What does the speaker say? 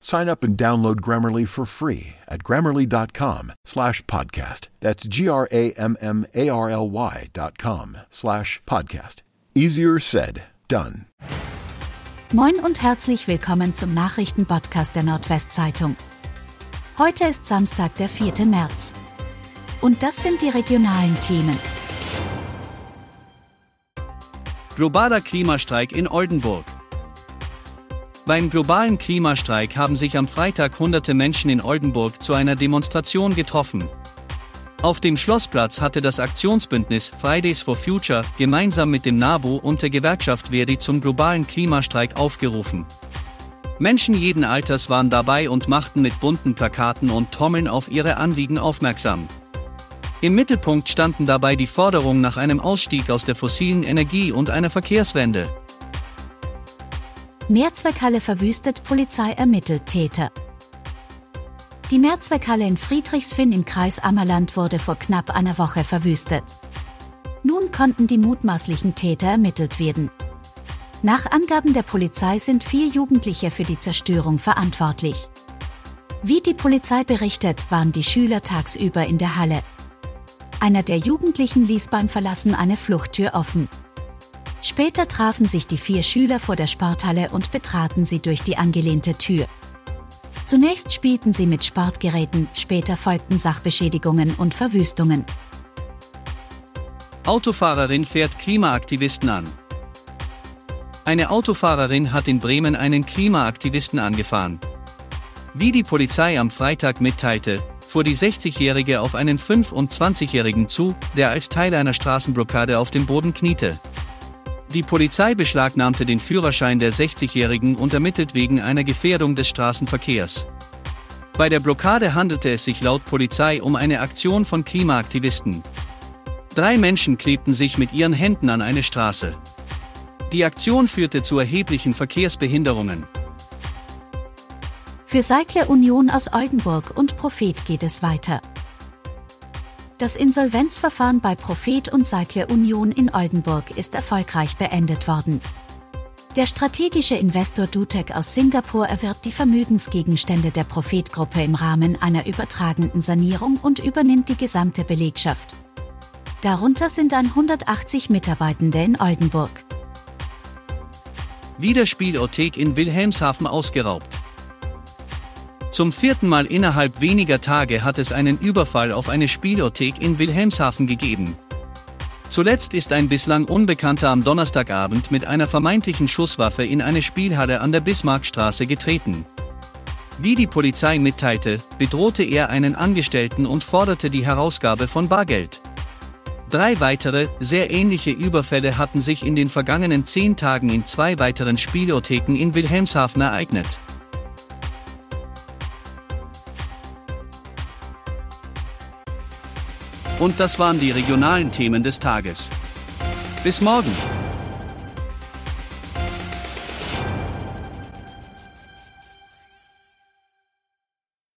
Sign up and download Grammarly for free at grammarly.com slash podcast. That's G-R-A-M-M-A-R-L-Y dot com slash podcast. Easier said, done. Moin und herzlich willkommen zum Nachrichtenpodcast der Nordwestzeitung. Heute ist Samstag, der 4. März. Und das sind die regionalen Themen. Globaler Klimastreik in Oldenburg. Beim globalen Klimastreik haben sich am Freitag hunderte Menschen in Oldenburg zu einer Demonstration getroffen. Auf dem Schlossplatz hatte das Aktionsbündnis Fridays for Future gemeinsam mit dem NABU und der Gewerkschaft Verdi zum globalen Klimastreik aufgerufen. Menschen jeden Alters waren dabei und machten mit bunten Plakaten und Trommeln auf ihre Anliegen aufmerksam. Im Mittelpunkt standen dabei die Forderung nach einem Ausstieg aus der fossilen Energie und einer Verkehrswende. Mehrzweckhalle verwüstet, Polizei ermittelt Täter. Die Mehrzweckhalle in Friedrichsfinn im Kreis Ammerland wurde vor knapp einer Woche verwüstet. Nun konnten die mutmaßlichen Täter ermittelt werden. Nach Angaben der Polizei sind vier Jugendliche für die Zerstörung verantwortlich. Wie die Polizei berichtet, waren die Schüler tagsüber in der Halle. Einer der Jugendlichen ließ beim Verlassen eine Fluchttür offen. Später trafen sich die vier Schüler vor der Sporthalle und betraten sie durch die angelehnte Tür. Zunächst spielten sie mit Sportgeräten, später folgten Sachbeschädigungen und Verwüstungen. Autofahrerin fährt Klimaaktivisten an. Eine Autofahrerin hat in Bremen einen Klimaaktivisten angefahren. Wie die Polizei am Freitag mitteilte, fuhr die 60-Jährige auf einen 25-Jährigen zu, der als Teil einer Straßenblockade auf dem Boden kniete. Die Polizei beschlagnahmte den Führerschein der 60-Jährigen und ermittelt wegen einer Gefährdung des Straßenverkehrs. Bei der Blockade handelte es sich laut Polizei um eine Aktion von Klimaaktivisten. Drei Menschen klebten sich mit ihren Händen an eine Straße. Die Aktion führte zu erheblichen Verkehrsbehinderungen. Für Cycler Union aus Oldenburg und Prophet geht es weiter. Das Insolvenzverfahren bei Prophet und Cycler Union in Oldenburg ist erfolgreich beendet worden. Der strategische Investor Dutec aus Singapur erwirbt die Vermögensgegenstände der Prophet-Gruppe im Rahmen einer übertragenden Sanierung und übernimmt die gesamte Belegschaft. Darunter sind 180 Mitarbeitende in Oldenburg. Wiederspielothek in Wilhelmshaven ausgeraubt. Zum vierten Mal innerhalb weniger Tage hat es einen Überfall auf eine Spielothek in Wilhelmshaven gegeben. Zuletzt ist ein bislang Unbekannter am Donnerstagabend mit einer vermeintlichen Schusswaffe in eine Spielhalle an der Bismarckstraße getreten. Wie die Polizei mitteilte, bedrohte er einen Angestellten und forderte die Herausgabe von Bargeld. Drei weitere, sehr ähnliche Überfälle hatten sich in den vergangenen zehn Tagen in zwei weiteren Spielotheken in Wilhelmshaven ereignet. Und das waren die regionalen Themen des Tages. Bis morgen!